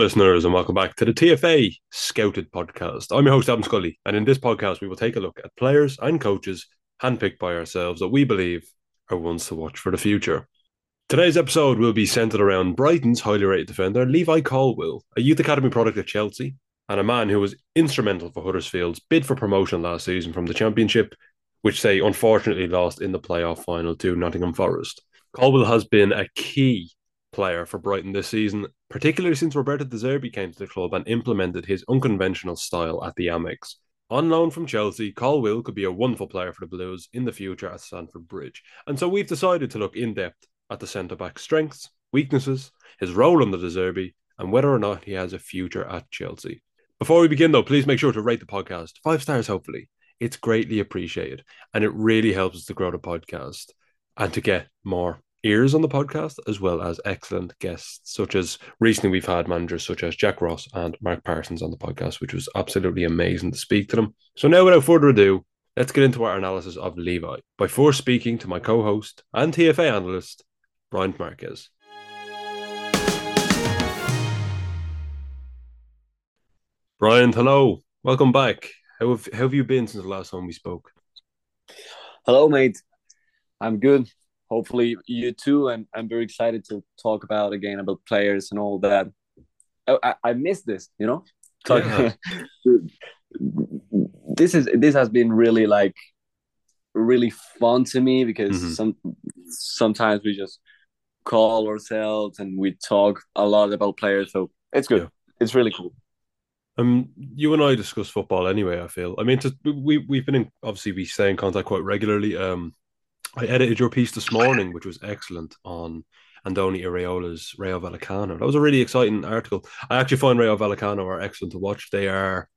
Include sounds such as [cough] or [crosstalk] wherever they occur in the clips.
Listeners, and welcome back to the TFA Scouted podcast. I'm your host, Adam Scully, and in this podcast, we will take a look at players and coaches handpicked by ourselves that we believe are ones to watch for the future. Today's episode will be centered around Brighton's highly rated defender, Levi Colwill, a youth academy product at Chelsea, and a man who was instrumental for Huddersfield's bid for promotion last season from the Championship, which they unfortunately lost in the playoff final to Nottingham Forest. Colwill has been a key player for Brighton this season, particularly since Roberto De Zerbi came to the club and implemented his unconventional style at the Amex. On loan from Chelsea, Colwill could be a wonderful player for the Blues in the future at Stamford Bridge. And so we've decided to look in depth at the centre back strengths, weaknesses, his role under De Zerbi, and whether or not he has a future at Chelsea. Before we begin, though, please make sure to rate the podcast five stars, hopefully. It's greatly appreciated, and it really helps us to grow the podcast and to get more ears on the podcast, as well as excellent guests, such as recently we've had managers such as Jack Ross and Mark Parsons on the podcast, which was absolutely amazing to speak to them. So now, without further ado, let's get into our analysis of Levi by first speaking to my co-host and TFA analyst, Brian Marquez. Brian, hello. Welcome back. How have, how have you been since the last time we spoke? Hello, mate. I'm good hopefully you too. And I'm very excited to talk about again about players and all that. I, I, I miss this, you know. Talk, yeah. [laughs] this is this has been really like really fun to me because mm-hmm. some sometimes we just call ourselves and we talk a lot about players. So it's good. Yeah. It's really cool. Um, you and I discuss football anyway. I feel. I mean, to, we we've been in obviously we stay in contact quite regularly. Um, I edited your piece this morning, which was excellent on Andoni Iraola's Rayo Vallecano. That was a really exciting article. I actually find Rayo Vallecano are excellent to watch. They are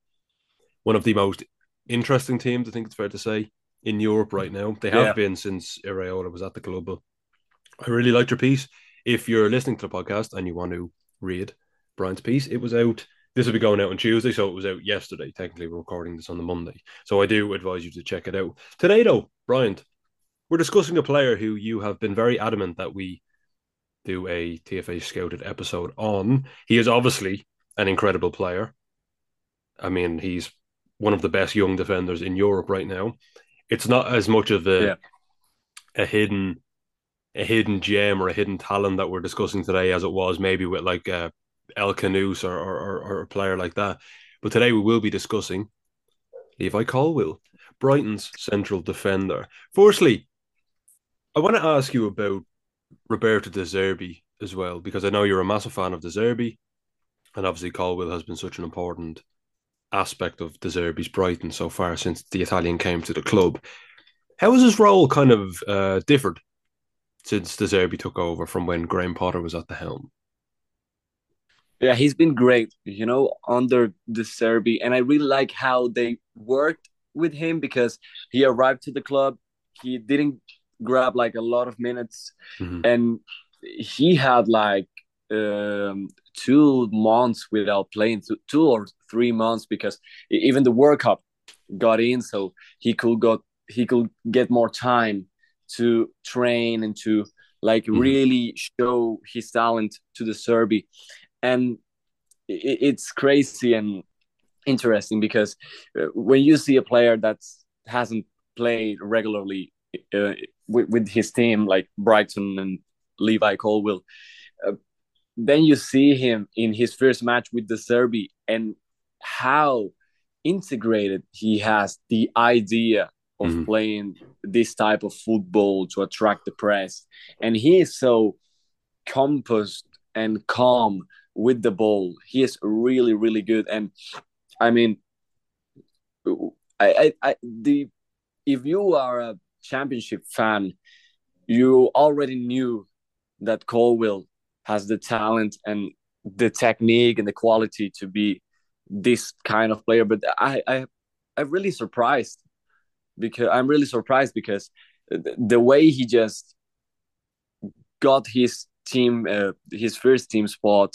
one of the most interesting teams, I think it's fair to say, in Europe right now. They have yeah. been since Iraola was at the club. I really liked your piece. If you're listening to the podcast and you want to read Brian's piece, it was out. This will be going out on Tuesday, so it was out yesterday. Technically, we're recording this on the Monday. So I do advise you to check it out. Today, though, Brian, we're discussing a player who you have been very adamant that we do a TFA scouted episode on. He is obviously an incredible player. I mean, he's one of the best young defenders in Europe right now. It's not as much of a yeah. a hidden a hidden gem or a hidden talent that we're discussing today as it was maybe with like uh, El Canous or, or, or a player like that. But today we will be discussing Levi Colwill, Brighton's central defender. Firstly, I want to ask you about Roberto De Zerbi as well, because I know you're a massive fan of De Zerbi, and obviously Colwill has been such an important aspect of De Zerbi's Brighton so far since the Italian came to the club. How has his role kind of uh, differed since De Zerbi took over from when Graham Potter was at the helm? Yeah, he's been great, you know, under De Zerbi, and I really like how they worked with him because he arrived to the club. He didn't grab like a lot of minutes, mm-hmm. and he had like um, two months without playing, two, two or three months because even the World Cup got in, so he could got he could get more time to train and to like mm-hmm. really show his talent to De Zerbi, and it, it's crazy and interesting because uh, when you see a player that hasn't played regularly uh, with, with his team like Brighton and Levi Colwill. Uh, then you see him in his first match with De Zerbi and how integrated he has the idea of mm-hmm. playing this type of football to attract the press. And he is so composed and calm with the ball. He is really, really good. And I mean, I, I, I the if you are a championship fan, you already knew that Colwill has the talent and the technique and the quality to be this kind of player. But I, I, I'm really surprised because I'm really surprised because the way he just got his team, uh, his first team spot,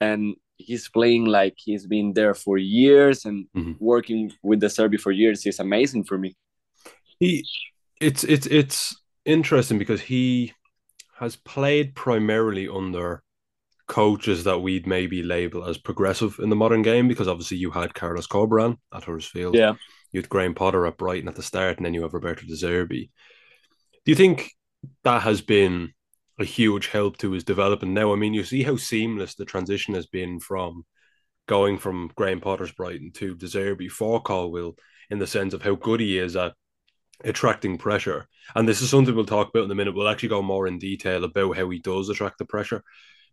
and he's playing like he's been there for years and mm-hmm. working with De Zerbi for years is amazing for me. He it's it's it's interesting because he has played primarily under coaches that we'd maybe label as progressive in the modern game because obviously you had Carlos Corberán at Huddersfield. Yeah. You had Graham Potter at Brighton at the start, and then you have Roberto De Zerbi. Do you think that has been a huge help to his development now? I mean, you see how seamless the transition has been from going from Graham Potter's Brighton to De Zerbi for Colwill in the sense of how good he is at attracting pressure. And this is something we'll talk about in a minute. We'll actually go more in detail about how he does attract the pressure.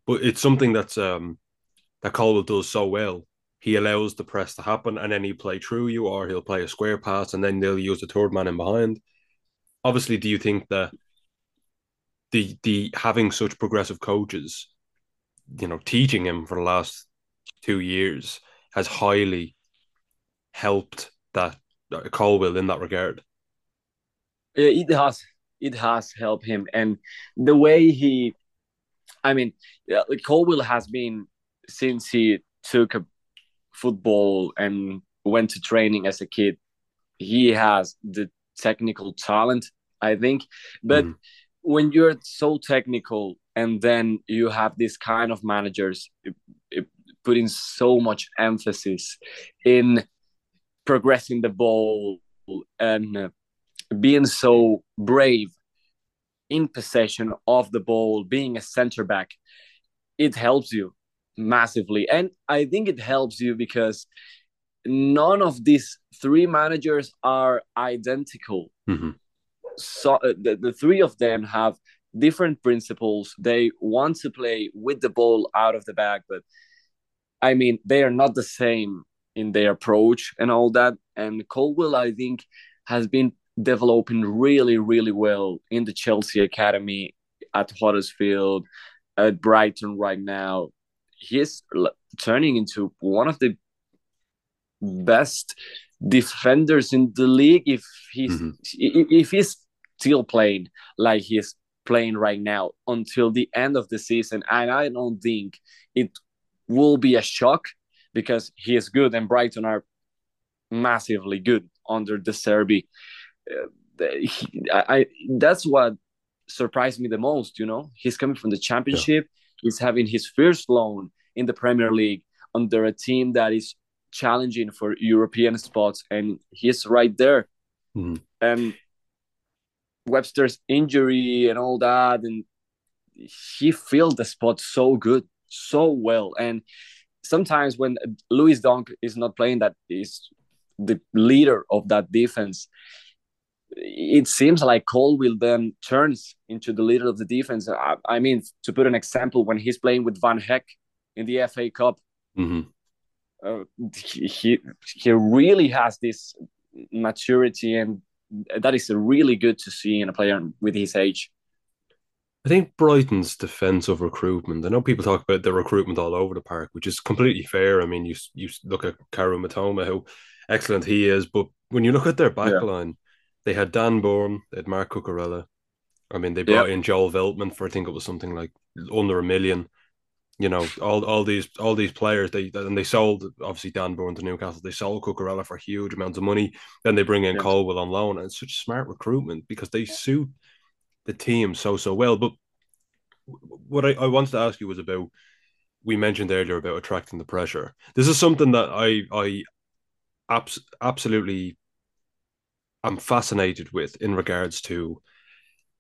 But it's something that's um that Colwill does so well. He allows the press to happen and then he'll play through you or he'll play a square pass and then they'll use the third man in behind. Obviously, do you think that the the having such progressive coaches, you know, teaching him for the last two years has highly helped that Colwill in that regard. It has it has helped him, and the way he, I mean, Colwill has been since he took a football and went to training as a kid. He has the technical talent, I think, but. Mm. When you're so technical and then you have this kind of managers putting so much emphasis in progressing the ball and being so brave in possession of the ball, being a center back, it helps you massively. And I think it helps you because none of these three managers are identical. Mm-hmm. So uh, the, the three of them have different principles. They want to play with the ball out of the back, but I mean, they are not the same in their approach and all that. And Colwill, I think, has been developing really, really well in the Chelsea Academy at Huddersfield, at Brighton right now. He's turning into one of the best defenders in the league if he's mm-hmm. if he's still playing like he's playing right now until the end of the season and i don't think it will be a shock because he is good and Brighton are massively good under De Zerbi. Uh, he, I, I, that's what surprised me the most. You know, he's coming from the Championship. Yeah. He's having his first loan in the Premier League under a team that is challenging for European spots, and he's right there. Mm-hmm. And Webster's injury and all that, and he filled the spot so good so well. And sometimes when Louis Dunk is not playing, that is the leader of that defense. It seems like Colwill then turns into the leader of the defense. I, I, mean, to put an example, when he's playing with Van Hecke in the FA Cup, mm-hmm. uh, he he really has this maturity, and that is really good to see in a player with his age. I think Brighton's defensive recruitment. I know people talk about the recruitment all over the park, which is completely fair. I mean, you you look at Kaoru Mitoma, how excellent he is, but when you look at their backline, yeah. They had Dan Burn, they had Marc Cucurella. I mean, they brought in Joel Veltman for I think it was something like under a million. You know, all all these all these players they and they sold obviously Dan Burn to Newcastle. They sold Cucurella for huge amounts of money. Then they bring in yeah. Colwill on loan, and it's such smart recruitment because they suit the team so so well. But what I, I wanted to ask you was about we mentioned earlier about attracting the pressure. This is something that I I abs- absolutely am fascinated with in regards to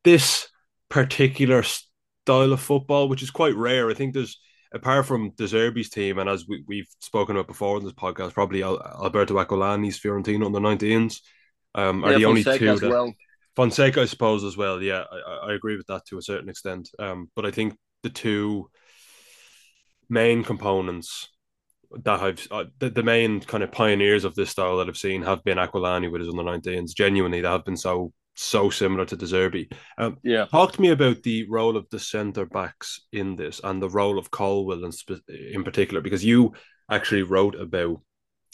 this particular style of football, which is quite rare. I think there's apart from De Zerbi's team, and as we, we've spoken about before in this podcast, probably Alberto Aquilani's Fiorentina under 19s um, are yeah, the only two that, well. Fonseca, I suppose, as well. Yeah, I, I agree with that to a certain extent. Um, but I think the two main components that I've uh, the, the main kind of pioneers of this style that I've seen have been Aquilani with his under 19s. Genuinely, they have been so so similar to De Zerbi. Um, yeah. Talk to me about the role of the centre backs in this and the role of Colwill in, in particular, because you actually wrote about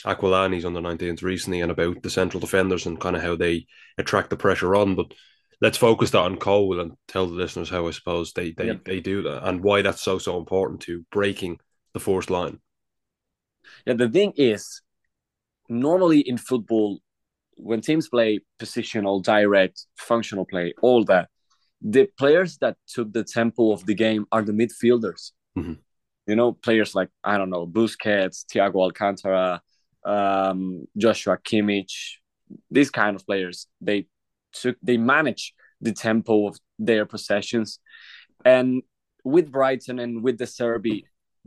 Aquilani's under 19s recently and about the central defenders and kind of how they attract the pressure on. But let's focus that on Colwill and tell the listeners how I suppose they they, yeah. they do that and why that's so so important to breaking the forced line. Yeah, the thing is, normally in football, when teams play positional, direct, functional play, all that, the players that took the tempo of the game are the midfielders. Mm-hmm. You know, players like I don't know Busquets, Thiago Alcantara, um, Joshua Kimmich, these kind of players. They took they manage the tempo of their possessions, and with Brighton and with De Zerbi,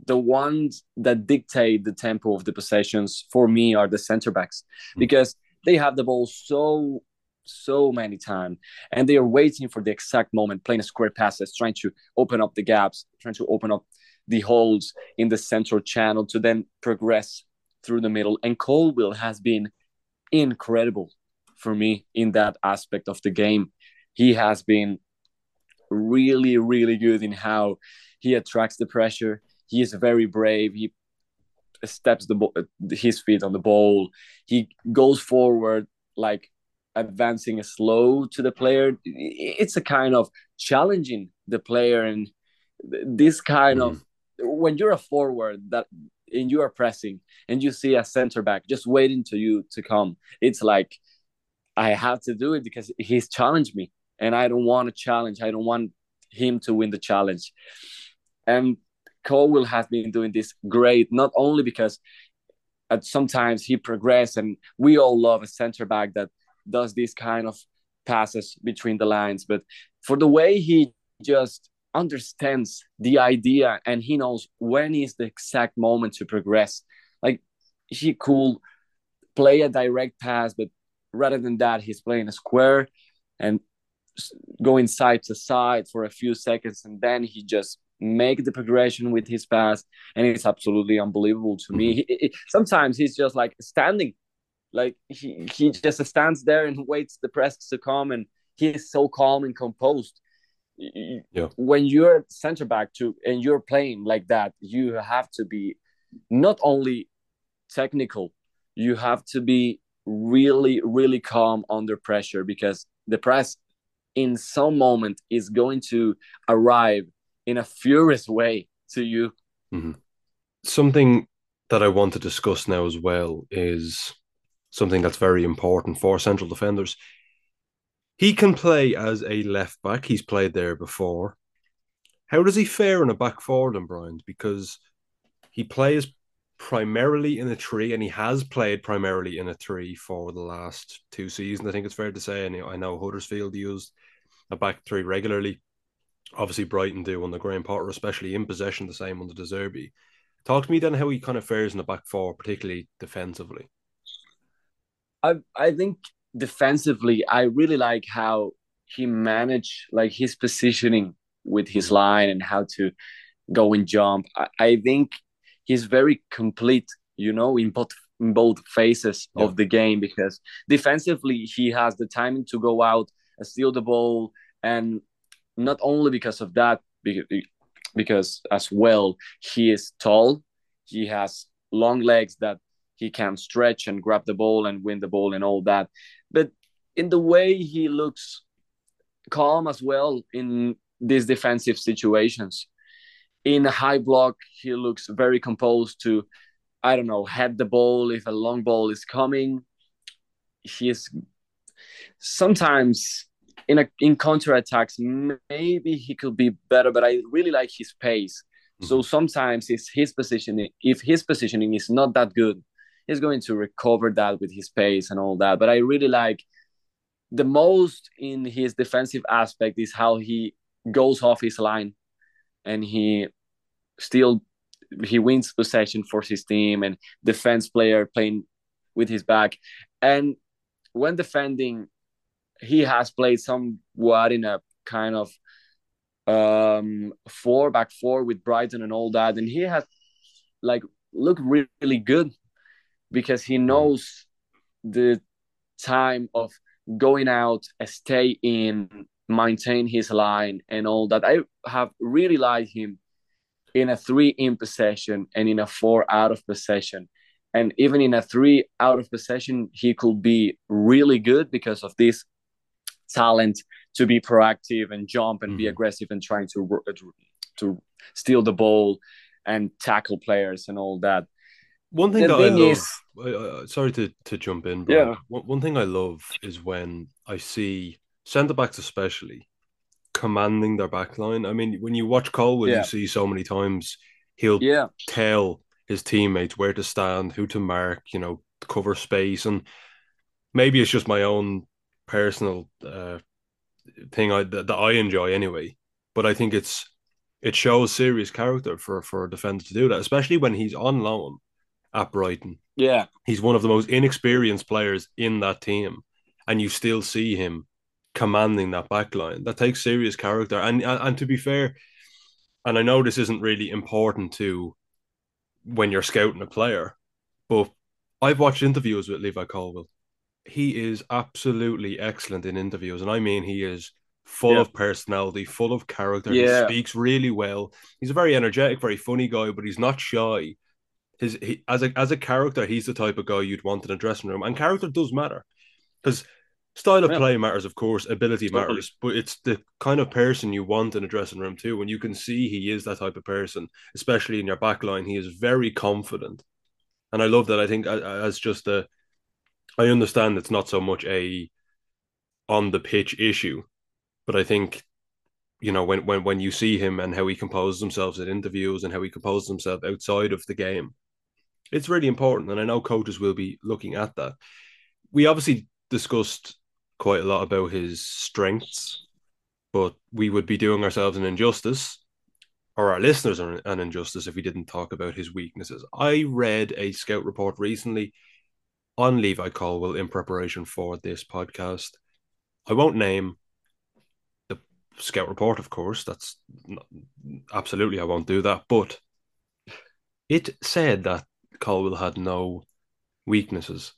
the ones that dictate the tempo of the possessions for me are the center backs mm. because they have the ball so so many times and they are waiting for the exact moment playing square passes trying to open up the gaps trying to open up the holes in the central channel to then progress through the middle. And colwill has been incredible for me in that aspect of the game. He has been really really good in how he attracts the pressure he is very brave he steps the ball, his feet on the ball he goes forward like advancing slow to the player. It's a kind of challenging the player and this kind mm. of when you're a forward that and you are pressing and you see a center back just waiting to you to come. It's like I have to do it because he's challenged me and I don't want to challenge. I don't want him to win the challenge. And Colwill has been doing this great, not only because at sometimes he progressed and we all love a center back that does this kind of passes between the lines, but for the way he just understands the idea and he knows when is the exact moment to progress. Like he could play a direct pass, but rather than that, he's playing a square and going side to side for a few seconds, and then he just make the progression with his pass, and it's absolutely unbelievable to me. Mm-hmm. He, he, sometimes he's just like standing like he he just stands there and waits the press to come, and he is so calm and composed. Yeah. When you're center back to and you're playing like that, you have to be not only technical, you have to be really really calm under pressure because the press in some moment is going to arrive in a furious way to you. Mm-hmm. Something that I want to discuss now as well is something that's very important for central defenders. He can play as a left back. He's played there before. How does he fare in a back four then, Brian? Because he plays primarily in a three, and he has played primarily in a three for the last two seasons. I think it's fair to say. And I know Huddersfield used a back three regularly. Obviously, Brighton do under Graham Potter, especially in possession, the same under De Zerbi. Talk to me then how he kind of fares in the back four, particularly defensively. I I think defensively, I really like how he managed like his positioning with his mm-hmm. line and how to go and jump. I, I think he's very complete, you know, in both in both phases yeah. of the game because defensively he has the timing to go out, steal the ball, and not only because of that, because as well he is tall, he has long legs that he can stretch and grab the ball and win the ball and all that. But in the way he looks calm as well in these defensive situations. In a high block, he looks very composed to, I don't know, head the ball if a long ball is coming. He is sometimes in a in counter attacks, maybe he could be better, but I really like his pace. Mm-hmm. So sometimes it's his positioning. If his positioning is not that good, he's going to recover that with his pace and all that. But I really like the most in his defensive aspect is how he goes off his line and he still he wins possession for his team and defense player playing with his back and when defending he has played somewhat in a kind of um four back four with Brighton and all that and he has like looked really good because he knows the time of going out, stay in, maintain his line, and all that. I have really liked him in a three in possession and in a four out of possession. And even in a three out of possession, he could be really good because of this talent to be proactive and jump and mm-hmm. be aggressive and trying to to steal the ball and tackle players and all that. One thing the that thing I love, is, uh, sorry to, to jump in, but yeah. one, one thing I love is when I see centre backs, especially commanding their back line. I mean, when you watch Colwill, yeah. you see so many times he'll Yeah. tell his teammates where to stand, who to mark, you know, cover space, and maybe it's just my own personal uh, thing I, that, that I enjoy anyway. But I think it's it shows serious character for for a defender to do that, especially when he's on loan at Brighton. Yeah. He's one of the most inexperienced players in that team, and you still see him commanding that back line. That takes serious character. And, and and to be fair, and I know this isn't really important to when you're scouting a player, but I've watched interviews with Levi Colwill. He is absolutely excellent in interviews, and I mean he is full Yeah. of personality, full of character. Yeah. He speaks really well. He's a very energetic, very funny guy, but he's not shy. His he, as a as a character, he's the type of guy you'd want in a dressing room, and character does matter because style of Yeah. play matters, of course, ability Totally. matters, but it's the kind of person you want in a dressing room too. When you can see he is that type of person, especially in your back line, he is very confident, and I love that. I think as just a, I understand it's not so much a on the pitch issue, but I think you know when when when you see him and how he composes himself at interviews and how he composes himself outside of the game, it's really important. And I know coaches will be looking at that. We obviously discussed quite a lot about his strengths, but we would be doing ourselves an injustice or our listeners an an injustice if we didn't talk about his weaknesses. I read a scout report recently on Levi Colwill in preparation for this podcast. I won't name the scout report, of course. That's not, absolutely I won't do that. But it said that Colwill had no weaknesses.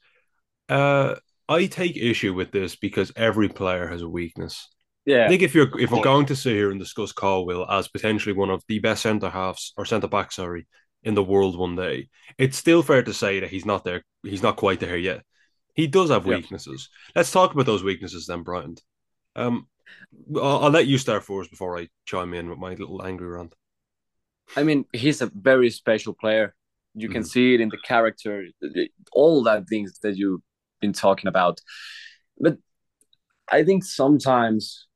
Uh, I take issue with this because every player has a weakness. Yeah. I think if you're if we're going to sit here and discuss Colwill as potentially one of the best centre halves or centre backs, sorry, in the world one day, it's still fair to say that he's not there. He's not quite there yet. He does have Yeah. weaknesses. Let's talk about those weaknesses then, Brian. Um, I'll, I'll let you start first before I chime in with my little angry rant. I mean, he's a very special player. You can Mhm. see it in the character, all that things that you've been talking about. But I think sometimes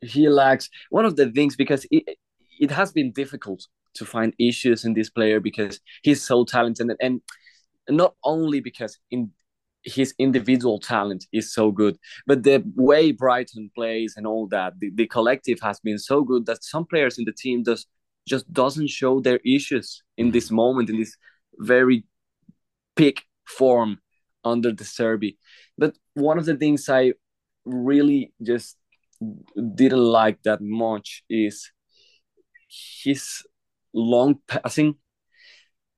he lacks one of the things because it, it has been difficult to find issues in this player because he's so talented and not only because in his individual talent is so good, but the way Brighton plays and all that, the, the collective has been so good that some players in the team just just doesn't show their issues in this moment, in this very peak form under De Zerbi. But one of the things I really just didn't like that much is his long passing.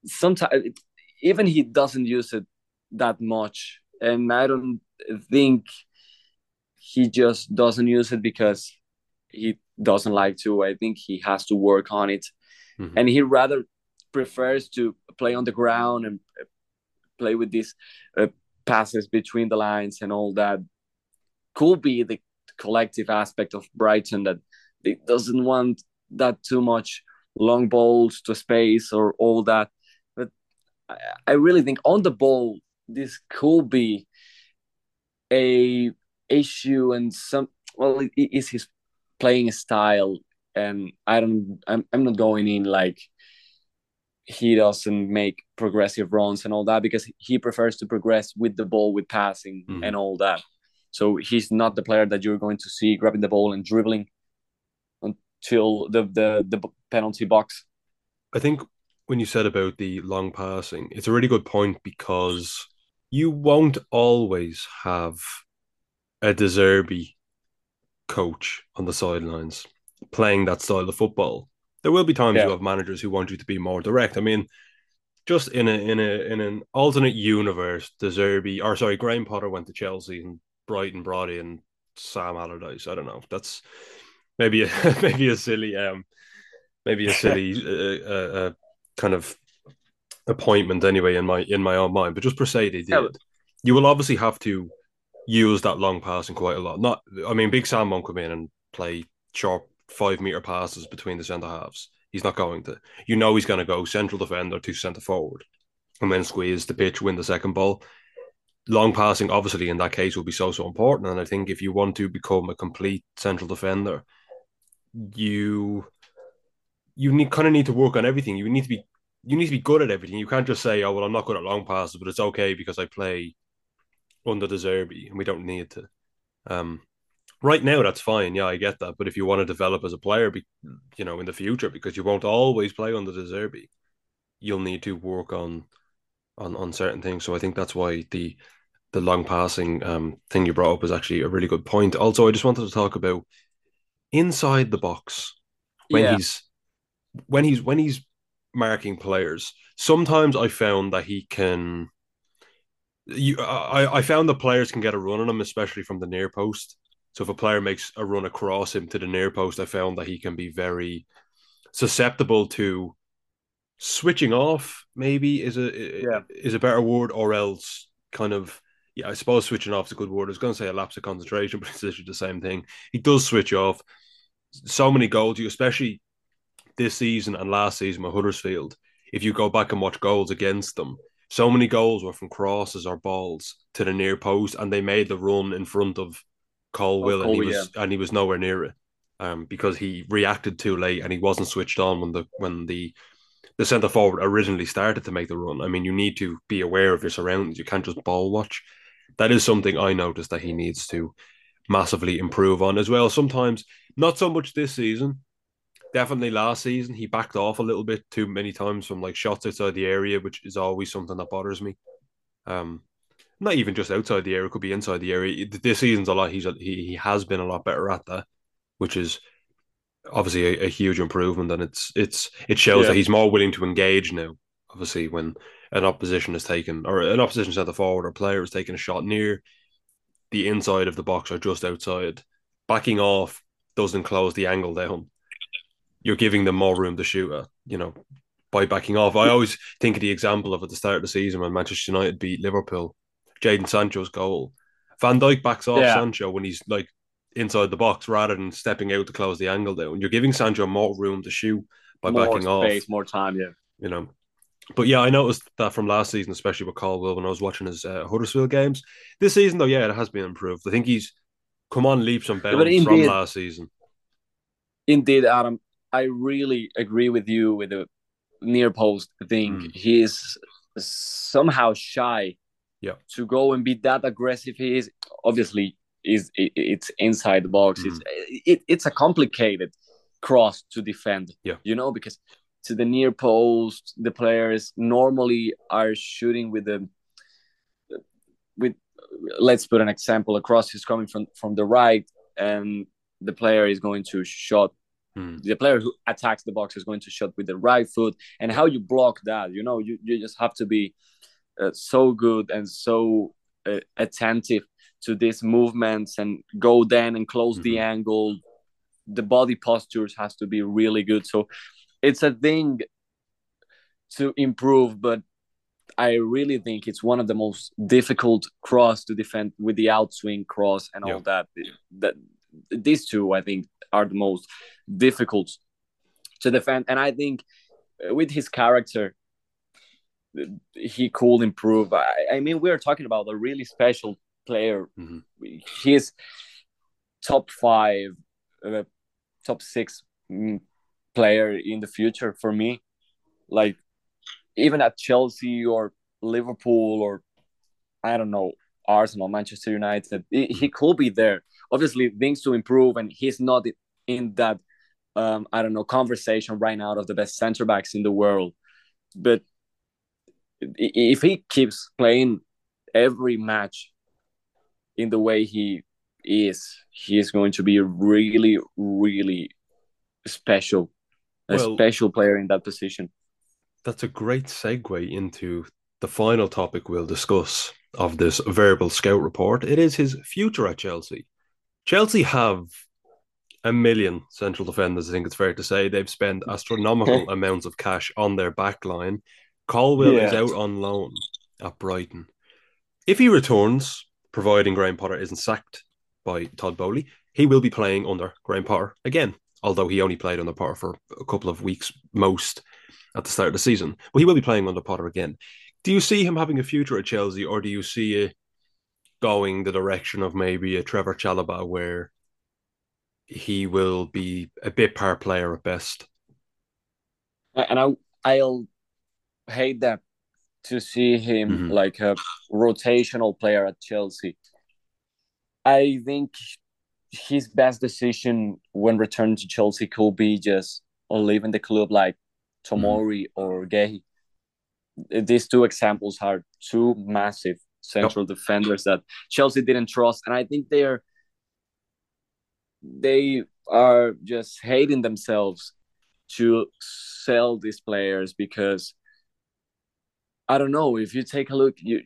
Sometimes even he doesn't use it that much, and I don't think he just doesn't use it because he doesn't like to. I think he has to work on it, Mhm. and he rather prefers to play on the ground and uh, play with these uh, passes between the lines and all that. Could be the collective aspect of Brighton that they doesn't want that too much long balls to space or all that. But I, really think on the ball this could be a issue and some well it is his playing style and I don't I'm, I'm not going in like he doesn't make progressive runs and all that because he prefers to progress with the ball with passing Mhm. and all that so he's not the player that you're going to see grabbing the ball and dribbling until the the, the penalty box I think when you said about the long passing, it's a really good point because you won't always have a De Zerbi coach on the sidelines playing that style of football. There will be times Yeah. you have managers who want you to be more direct. I mean, just in a in a in an alternate universe, De Zerbi or sorry, Graham Potter went to Chelsea and Brighton brought in Sam Allardyce. I don't know. That's maybe a, [laughs] maybe a silly um maybe a silly [laughs] uh, uh, uh, kind of appointment anyway in my in my own mind. But just per se, they did. Yeah, but- You will obviously have to use that long passing quite a lot. Not, I mean, Big Sam won't come in and play sharp five meter passes between the centre halves. He's not going to. You know, he's going to go central defender to centre forward, and then squeeze the pitch, win the second ball. Long passing, obviously, in that case, will be so so important. And I think if you want to become a complete central defender, you you need kind of need to work on everything. You need to be you need to be good at everything. You can't just say, "Oh well, I'm not good at long passes, but it's okay because I play under De Zerbi and we don't need to." Um, right now, that's fine. Yeah, I get that. But if you want to develop as a player, be, you know, in the future, because you won't always play under De Zerbi, you'll need to work on on on certain things. So I think that's why the the long passing um thing you brought up is actually a really good point. Also, I just wanted to talk about inside the box when Yeah. he's when he's when he's marking players. Sometimes I found that he can. You, I, I found the players can get a run on him, especially from the near post. So if a player makes a run across him to the near post, I found that he can be very susceptible to switching off. Maybe is a Yeah. is a better word, or else kind of yeah. I suppose switching off is a good word. I was going to say a lapse of concentration, [laughs] but it's literally the same thing. He does switch off. So many goals, you especially this season and last season with Huddersfield. If you go back and watch goals against them, so many goals were from crosses or balls to the near post, and they made the run in front of Colwill, and he was and he was nowhere near it, um, because he reacted too late and he wasn't switched on when the when the the centre forward originally started to make the run. I mean, you need to be aware of your surroundings. You can't just ball watch. That is something I noticed that he needs to massively improve on as well. Sometimes, not so much this season. Definitely last season, he backed off a little bit too many times from like shots outside the area, which is always something that bothers me. Um, not even just outside the area; it could be inside the area. This season's a lot. He's a, he he has been a lot better at that, which is obviously a, a huge improvement, and it's it's it shows Yeah. that he's more willing to engage now. Obviously, when an opposition is taken or an opposition centre forward or player is taking a shot near the inside of the box or just outside, backing off doesn't close the angle down. You're giving them more room to shoot at, you know, by backing off. I always think of the example of at the start of the season when Manchester United beat Liverpool, Jadon Sancho's goal. Van Dijk backs off Yeah. Sancho when he's like inside the box rather than stepping out to close the angle down. You're giving Sancho more room to shoot by backing off. more backing space, off, more time. Yeah. you know. But yeah, I noticed that from last season, especially with Colwill when I was watching his uh, Huddersfield games. This season, though, yeah, it has been improved. I think he's come on leaps and bounds from indeed- last season. Indeed, Adam, I really agree with you with the near post thing. Mm. He is somehow shy Yeah. to go and be that aggressive. He is obviously is it, it's inside the box. Mm. It's it, it's a complicated cross to defend. Yeah. you know because to the near post, the players normally are shooting with the with. Let's put an example. A cross is coming from from the right, and the player is going to shot Mm. the player who attacks the box is going to shot with the right foot and how you block that you know you, you just have to be uh, so good and so uh, attentive to these movements and go then and close the Mhm. angle the body postures has to be really good so it's a thing to improve but i really think it's one of the most difficult cross to defend with the outswing cross and all that. That these two i think are the most difficult to defend. And i think uh, with his character he could improve. I, I mean we're talking about a really special player. Mhm. he's top five uh, top six mm, player in the future for me like even at chelsea or liverpool or i don't know arsenal manchester united he, could be there obviously things to improve and he's not in that um, I don't know conversation right now of the best center backs in the world. But if he keeps playing every match in the way he is, he is going to be really, really special, a Well- special player in that position. That's a great segue into the final topic we'll discuss of this variable scout report. It is his future at Chelsea. Chelsea have a million central defenders, I think it's fair to say. They've spent [laughs] astronomical amounts of cash on their back line. Colwill is out on loan at Brighton. If he returns, providing Graham Potter isn't sacked by Todd Boehly, he will be playing under Graham Potter again, although he only played under Potter for a couple of weeks most at the start of the season. But he will be playing under Potter again. Do you see him having a future at Chelsea, or do you see it going the direction of maybe a Trevor Chalobah where he will be a bit par player at best? and I I'll hate that to see him Mhm. like a rotational player at Chelsea. I think his best decision when returning to Chelsea could be just leaving the club like Tomori mm-hmm. or Guéhi. These two examples are two massive central defenders that Chelsea didn't trust, and I think they're they are just hating themselves to sell these players because I don't know if you take a look, you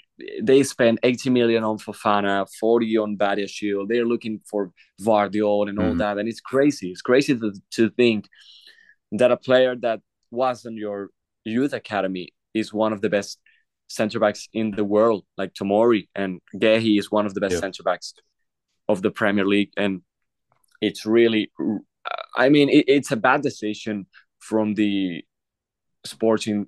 they spend 80 million on Fofana, 40 on Badiashile. They're looking for Vardiol and all Mhm. that, and it's crazy. It's crazy to, to think that a player that was in your youth academy is one of the best center backs in the world, like Tomori and Guéhi is one of the best Yeah. center backs of the Premier League, and it's really, I mean, it, it's a bad decision from the sporting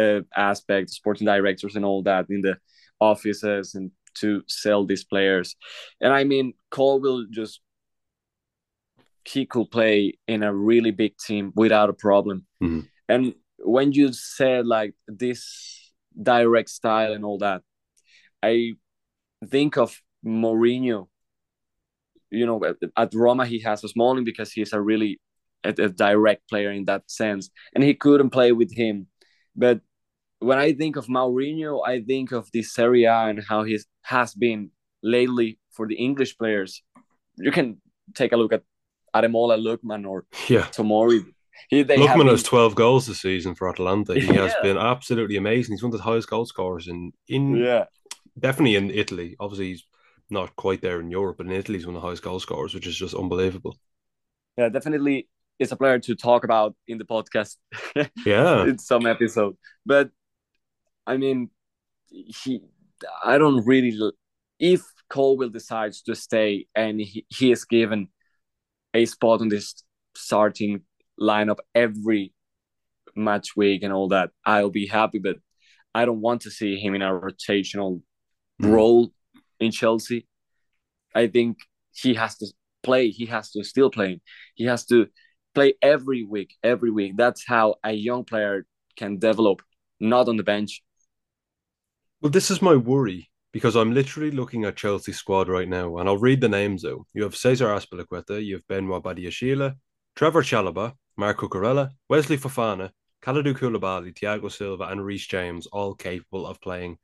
uh, aspect, sporting directors and all that in the offices and to sell these players. And I mean, Colwill just he could play in a really big team without a problem. Mhm. And when you said like this direct style and all that, I think of Mourinho. You know, at, at Roma he has a Smalling because he's a really a, a direct player in that sense, and he couldn't play with him. But when I think of Mourinho, I think of the Serie A and how he has been lately for the English players. You can take a look at Ademola Lookman or Yeah. Tomori. He, they been- has 12 goals this season for Atalanta. He has been absolutely amazing. He's one of the highest goal scorers in, in yeah, definitely in Italy. Obviously, he's not quite there in Europe, but in Italy, he's one of the highest goal scorers, which is just unbelievable. yeah, definitely is a player to talk about in the podcast Yeah. [laughs] in some episode. But I mean, he, I don't really. If Colwill decides to stay and he, he is given a spot on this starting lineup every match week and all that, I'll be happy. But I don't want to see him in a rotational Mhm. role in Chelsea. I think he has to play. He has to still play. He has to play every week, every week. That's how a young player can develop, not on the bench. Well, this is my worry because I'm literally looking at Chelsea's squad right now, and I'll read the names though. You have Cesar Azpilicueta, you have Benoit Badiashile, Trevor Chalobah, Marc Cucurella, Wesley Fofana, Kalidou Koulibaly, Thiago Silva, and Reece James, all capable of playing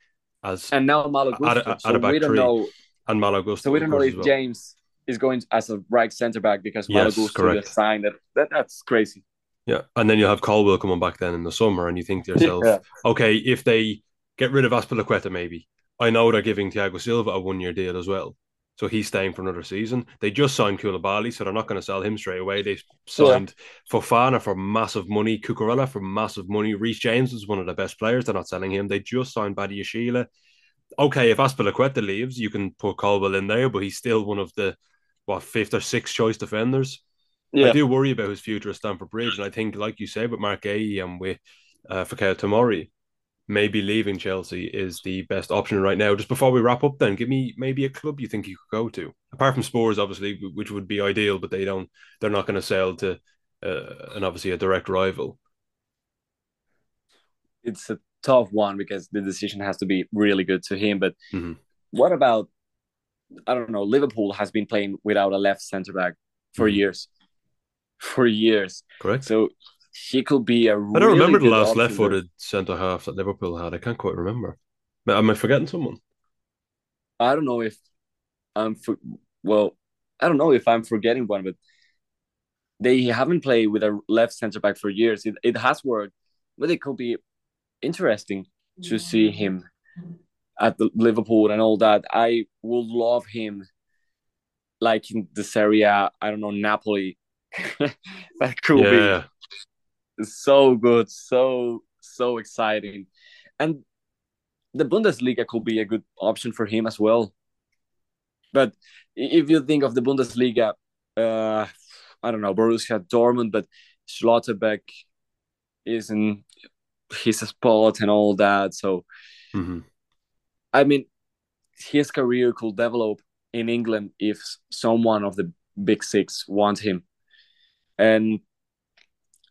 as And now At at So we don't three, know. and Malo So we don't know if well. James is going as a right centre back because Yes, just signed it. That that's crazy. Yeah, and then you'll have Colwill coming back then in the summer, and you think to [laughs] yourself, Yeah. okay, if they get rid of Azpilicueta, maybe I know they're giving Thiago Silva a one-year deal as well, so he's staying for another season. They just signed Koulibaly, so they're not going to sell him straight away. They signed Fofana for massive money, Cucurella for massive money. Reece James was one of the best players. They're not selling him. They just signed Badiashile. Okay, if Azpilicueta leaves, you can put Colwill in there, but he's still one of the what fifth or sixth choice defenders. Yeah. I do worry about his future at Stamford Bridge, and I think, like you say, with Marc Guéhi and with uh, Fikayo Tomori, maybe leaving Chelsea is the best option right now. Just before we wrap up, then give me maybe a club you think you could go to, apart from Spurs, obviously, which would be ideal, but they don't. They're not going to sell to, uh, and obviously a direct rival. It's a tough one because the decision has to be really good to him. But Mhm. what about I don't know, Liverpool has been playing without a left centre back for Mhm. years. For years. Correct. So he could be a I don't really remember the last left-footed centre half that Liverpool had. I can't quite remember. Am I forgetting someone? I don't know if I'm for, well, I don't know if I'm forgetting one, but they haven't played with a left center back for years. It, it has worked, but it could be interesting to see him at the Liverpool and all that. I would love him like in the Serie I don't know, Napoli. [laughs] that could yeah, be so good, so so exciting. And the Bundesliga could be a good option for him as well. But if you think of the Bundesliga, uh, I don't know, Borussia Dortmund, but Schlotterbeck is in his spot and all that. So, hmm I mean, his career could develop in England if someone of the big six want him. And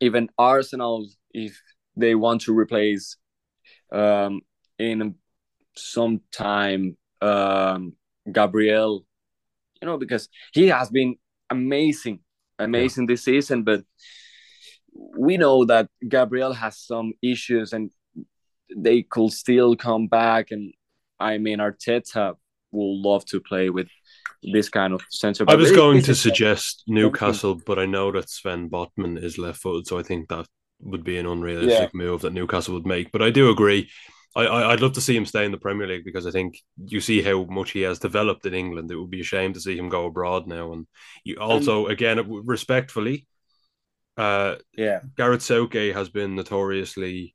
even Arsenal, if they want to replace um, in some time um, Gabriel, you know, because he has been amazing, amazing yeah. this season, but we know that Gabriel has some issues and they could still come back. And I mean, Arteta will love to play with this kind of center. I was going to suggest Newcastle, but I know that Sven Botman is left footed, so I think that would be an unrealistic yeah. move that Newcastle would make. But I do agree. I, I would love to see him stay in the Premier League because I think you see how much he has developed in England. It would be a shame to see him go abroad now. And you also, and, again, respectfully, uh, yeah, Gareth Southgate has been notoriously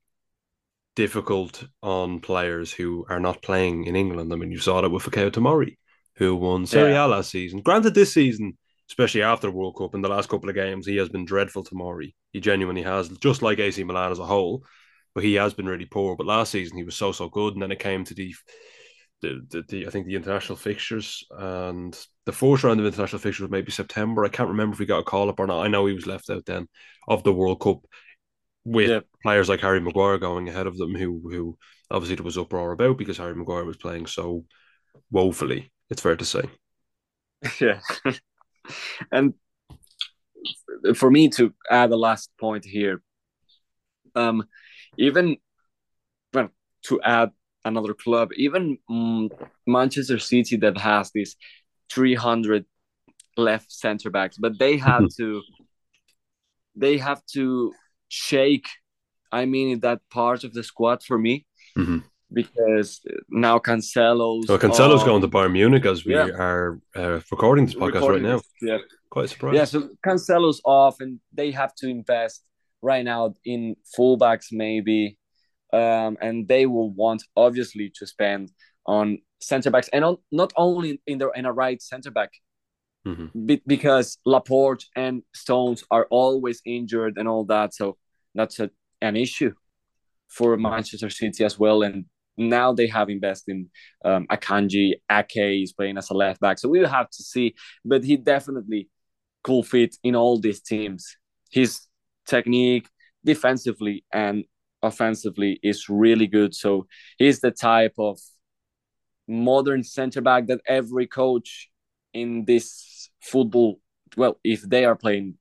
difficult on players who are not playing in England. I mean, you saw that with Fikayo Tomori, who won Serie A last season. Granted, this season, especially after the World Cup, in the last couple of games, he has been dreadful. Tomori, he genuinely has, just like AC Milan as a whole but he has been really poor. But last season he was so so good, and then it came to the the, the, the, I think the international fixtures and the fourth round of international fixtures was maybe September. I can't remember if we got a call up or not. I know he was left out then of the World Cup with yeah. players like Harry Maguire going ahead of them, who who obviously there was uproar about because Harry Maguire was playing so woefully. It's fair to say. [laughs] Yeah, and for me to add a last point here, um, even well, to add another club, even um, Manchester City that has this 300 left center backs, but they have [laughs] to they have to shake. I mean, that part of the squad for me. Mm-hmm. Because now Cancelo's. Well, Cancelo's going to Bayern Munich as we yeah. are uh, recording this podcast recording right now. Yeah, quite surprised. Yeah, so Cancelo's off, and they have to invest right now in fullbacks maybe, um, and they will want obviously to spend on center backs and on, not only in their in a right center back. Mm-hmm. Be, because Laporte and Stones are always injured and all that, so that's a, an issue for Manchester City as well. And now they have invested in um, Akanji. Ake is playing as a left back, so we will have to see. But he definitely could fit in all these teams. His technique defensively and offensively is really good. So he's the type of modern center back that every coach in this football, well, if they are playing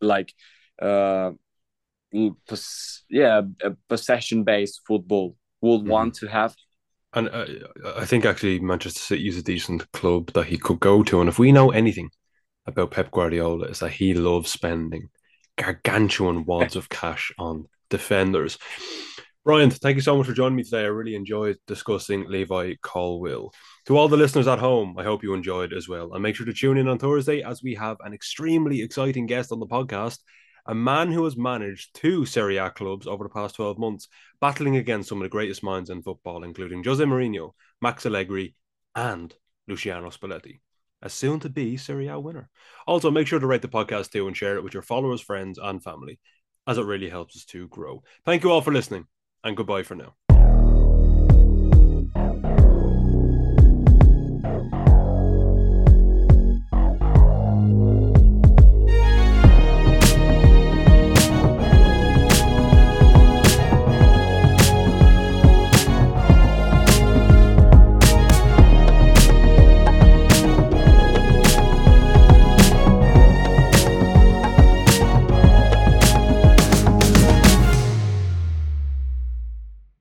like, uh, yeah, possession based football, would mm-hmm. want to have. And uh, I think actually Manchester City is a decent club that he could go to. And if we know anything about Pep Guardiola, is that he loves spending gargantuan wads of cash on defenders. Brian, thank you so much for joining me today. I really enjoyed discussing Levi Colwill. To all the listeners at home, I hope you enjoyed as well. And make sure to tune in on Thursday as we have an extremely exciting guest on the podcast, a man who has managed two Serie A clubs over the past 12 months, battling against some of the greatest minds in football, including Jose Mourinho, Max Allegri, and Luciano Spalletti a soon to be Serie A winner. Also, make sure to rate the podcast too and share it with your followers, friends, and family, as it really helps us to grow. Thank you all for listening, and goodbye for now.